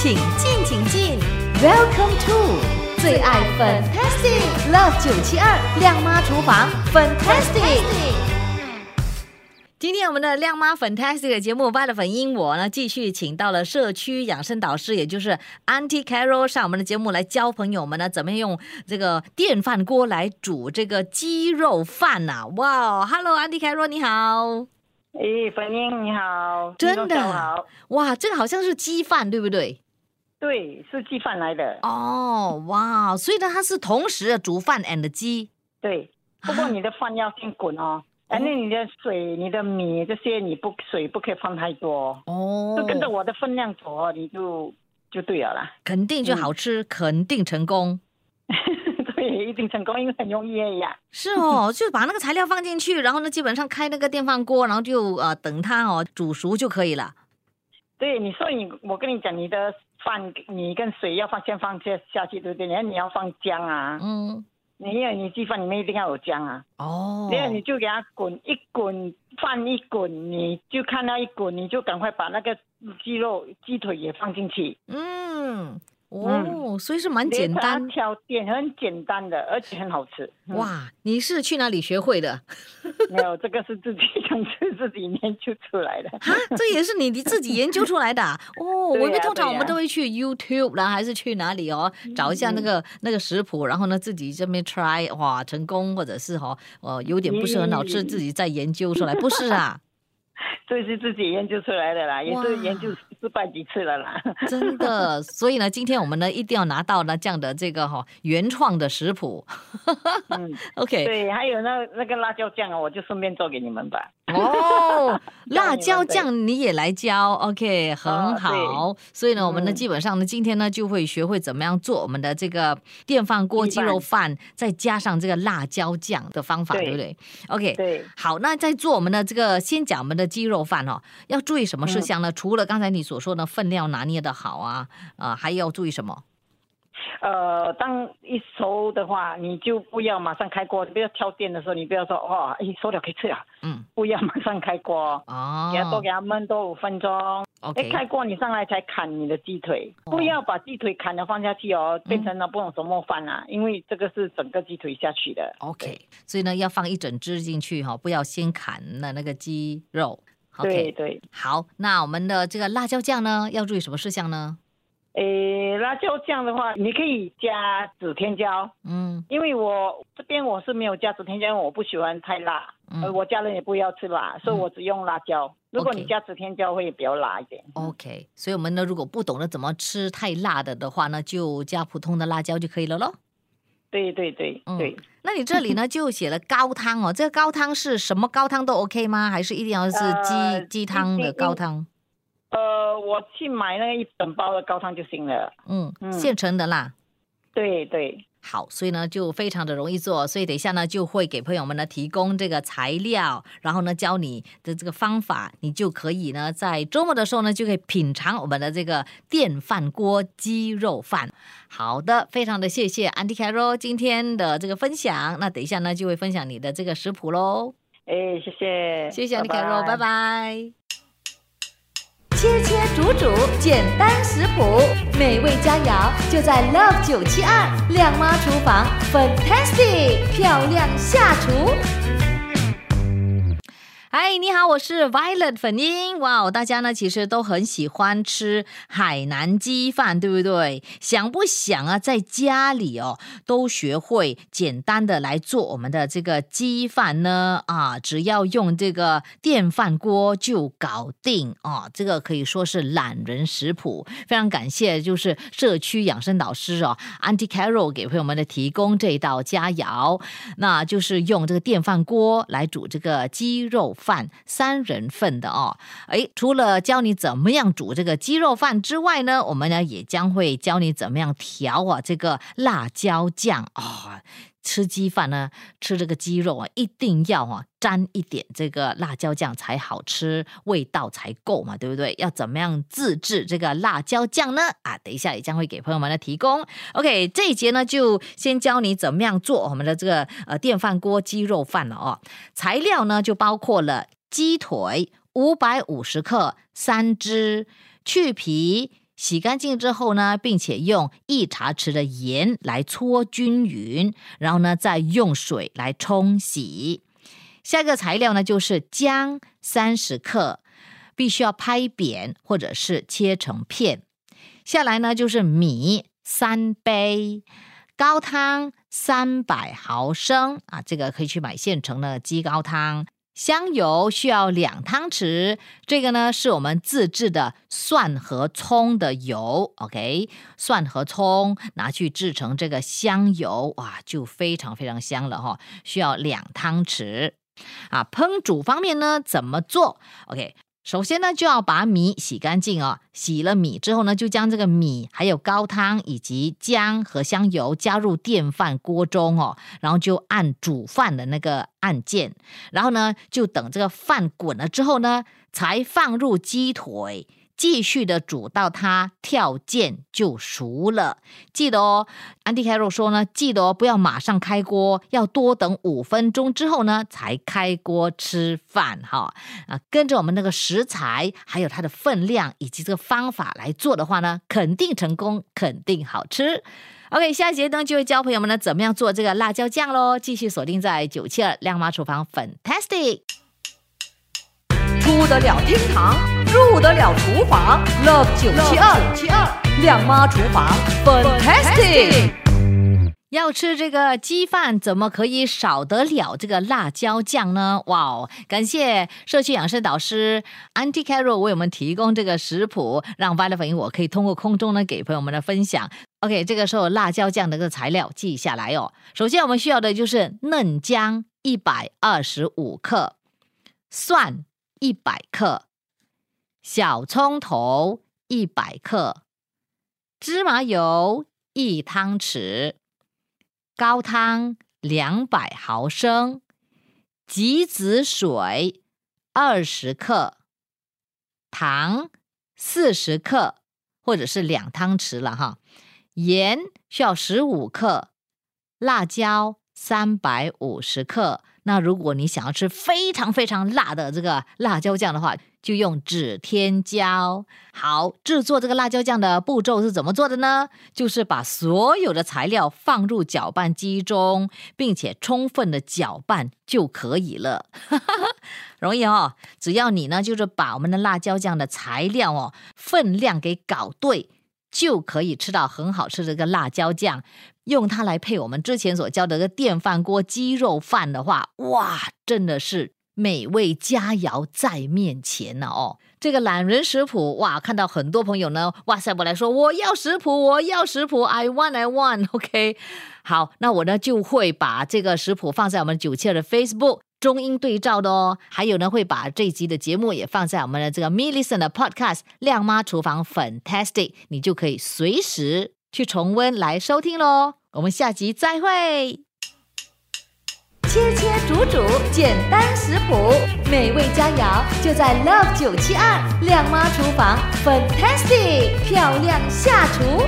请进，请进，Welcome to 最爱 Fantastic Love 九七二亮妈厨房 Fantastic。今天我们的亮妈 Fantastic 的节目《歪了粉英我》呢，继续请到了社区养生导师，也就是 Auntie Carol 上我们的节目来教朋友们呢，怎么样用这个电饭锅来煮这个鸡肉饭呐、哇，Hello Auntie Carol 你好。哎，粉英你好，真的好，哇，这个好像是鸡饭，对不对？对，是鸡饭来的，哦，哇，所以呢，它是同时煮饭 and 鸡。对。不过你的饭要先滚哦，反正你的水、你的米这些，你不水不可以放太多，哦，就跟着我的分量走哦，你就就对了啦。肯定就好吃，肯定成功。对，一定成功，因为很容易而已呀。是哦，就把那个材料放进去，然后呢，基本上开那个电饭锅，然后就呃等它哦煮熟就可以了。对，你说你，我跟你讲，你的饭米跟水要放先放下下去，对不对？然后你要放姜啊，嗯，你因为你鸡饭里面一定要有姜啊。哦，然后你就给它滚，一滚饭一滚，你就看到一滚，你就赶快把那个鸡肉、鸡腿也放进去。嗯，哦，所以是蛮简单它。挑点很简单的，而且很好吃。嗯，哇，你是去哪里学会的？没有这个是自己 想吃自己研究出来的。哈，这也是你你自己研究出来的啊、哦。我以为通常我们都会去 YouTube 啦，还是去哪里哦，找一下那个、那个食谱，然后呢自己这边 try，哇，成功或者是哈、哦，呃，有点不是很好吃，嗯自己再研究出来，不是啊，这是自己研究出来的啦，也是研究失败几次了啦。真的。所以呢，今天我们呢一定要拿到呢这样的这个哈、原创的食谱。嗯，OK，对，还有那那个辣椒酱啊，我就顺便做给你们吧。哦，辣椒酱你也来教，OK，很哦好。所以呢，我们呢嗯基本上呢，今天呢就会学会怎么样做我们的这个电饭锅鸡肉饭，再加上这个辣椒酱的方法，对对不对？OK，对，好，那在做我们的这个，先讲我们的鸡肉饭哦，要注意什么事项呢？除了刚才你所说的分量拿捏的好啊，啊、还要注意什么？呃，当一熟的话，你就不要马上开锅，你不要挑电的时候，你不要说哇，一熟了可以吃了，嗯，不要马上开锅，哦。给它多给它焖多五分钟。哎，，OK，开锅你上来才砍你的鸡腿，哦。不要把鸡腿砍了放下去哦，变成了不懂什么饭啊，因为这个是整个鸡腿下去的。OK，所以呢要放一整只进去哈、不要先砍了那个鸡肉。对对，好，那我们的这个辣椒酱呢，要注意什么事项呢？诶，辣椒酱的话，你可以加紫天椒，嗯因为我这边我是没有加紫天椒，因为我不喜欢太辣，嗯呃，我家人也不要吃辣，所以我只用辣椒。如果你加紫天椒会比较辣一点。，OK，所以我们呢，如果不懂得怎么吃太辣的的话呢，就加普通的辣椒就可以了咯。对对对嗯对，那你这里呢就写了高汤哦，这个高汤是什么高汤都 OK 吗？还是一定要是鸡、呃鸡汤的高汤？呃，我去买那个一整包的高汤就行了。嗯，嗯现成的啦。对对，好，所以呢就非常的容易做，所以等一下呢就会给朋友们呢提供这个材料，然后呢教你的这个方法，你就可以呢在周末的时候呢就可以品尝我们的这个电饭锅鸡肉饭。好的，非常的谢谢安迪凯罗今天的这个分享，那等一下呢就会分享你的这个食谱喽，哎，谢谢，谢谢安迪凯罗，拜拜。切切煮煮，简单食谱，美味佳肴就在 Love 九七二靓妈厨房，Fantastic 漂亮下厨。嗨，你好，我是 Violet 粉英。哇哦，大家呢其实都很喜欢吃海南鸡饭，对不对？想不想啊，在家里哦都学会简单的来做我们的这个鸡饭呢？啊，只要用这个电饭锅就搞定啊！这个可以说是懒人食谱。非常感谢，就是社区养生导师哦，Anti Carol 给朋友们的提供这一道佳肴。那就是用这个电饭锅来煮这个鸡肉饭，三人份的哦。哎，除了教你怎么样煮这个鸡肉饭之外呢，我们呢也将会教你怎么样调啊这个辣椒酱啊、吃鸡饭呢，吃这个鸡肉啊，一定要啊沾一点这个辣椒酱才好吃，味道才够嘛，对不对？要怎么样自制这个辣椒酱呢？啊，等一下也将会给朋友们来提供。OK，这一节呢就先教你怎么样做我们的这个呃电饭锅鸡肉饭了哦。材料呢就包括了鸡腿五百五十克三只，去皮。洗干净之后呢，并且用一茶匙的盐来搓均匀，然后呢，再用水来冲洗。下一个材料呢，就是姜三十克，必须要拍扁或者是切成片。下来呢，就是米三杯，高汤三百毫升啊，这个可以去买现成的鸡高汤。香油需要两汤匙，这个呢是我们自制的蒜和葱的油，OK，蒜和葱拿去制成这个香油，哇，就非常非常香了哈，需要两汤匙。啊，烹煮方面呢怎么做？OK。首先呢，就要把米洗干净哦。洗了米之后呢，就将这个米、还有高汤以及姜和香油加入电饭锅中哦，然后就按煮饭的那个按键，然后呢，就等这个饭滚了之后呢，才放入鸡腿。继续的煮到它跳键就熟了，记得哦。安迪凯罗说呢，记得哦，不要马上开锅，要多等五分钟之后呢才开锅吃饭哈。啊，跟着我们那个食材，还有它的分量以及这个方法来做的话呢，肯定成功，肯定好吃。OK，下一节呢就会教朋友们呢怎么样做这个辣椒酱喽。继续锁定在九七二亮妈厨房，Fantastic。出得了厅堂，入得了厨房，Love 九七二七二亮妈厨房，Fantastic。要吃这个鸡饭，怎么可以少得了这个辣椒酱呢？哇哦！感谢社区养生导师 Auntie Carol 为我们提供这个食谱，让 v i l e t 我可以通过空中呢给朋友们的分享。OK，这个时候辣椒酱的个材料记下来哦。首先我们需要的就是嫩姜一百二十五克，蒜。一百克小葱头，一百克芝麻油，一汤匙高汤两百毫升橘子水二十克糖四十克，或者是两汤匙了哈。盐需要十五克，辣椒三百五十克。那如果你想要吃非常非常辣的这个辣椒酱的话，就用指天椒。好，制作这个辣椒酱的步骤是怎么做的呢？就是把所有的材料放入搅拌机中，并且充分的搅拌就可以了。容易哦，只要你呢，就是把我们的辣椒酱的材料哦分量给搞对，就可以吃到很好吃的这个辣椒酱。用它来配我们之前所教的个电饭锅鸡肉饭的话，哇，真的是美味佳肴在面前呢哦！这个懒人食谱，哇，看到很多朋友呢，哇塞，我来说我要食谱，我要食谱，I want, I want，OK。好，那我呢就会把这个食谱放在我们九七二的 Facebook 中英对照的哦，还有呢会把这集的节目也放在我们的这个 m i l l i c e n 的 Podcast 亮妈厨房 Fantastic，你就可以随时去重温来收听喽。我们下集再会。切切煮煮，简单食谱，美味佳肴就在 Love 九七二靓妈厨房，Fantastic 漂亮下厨。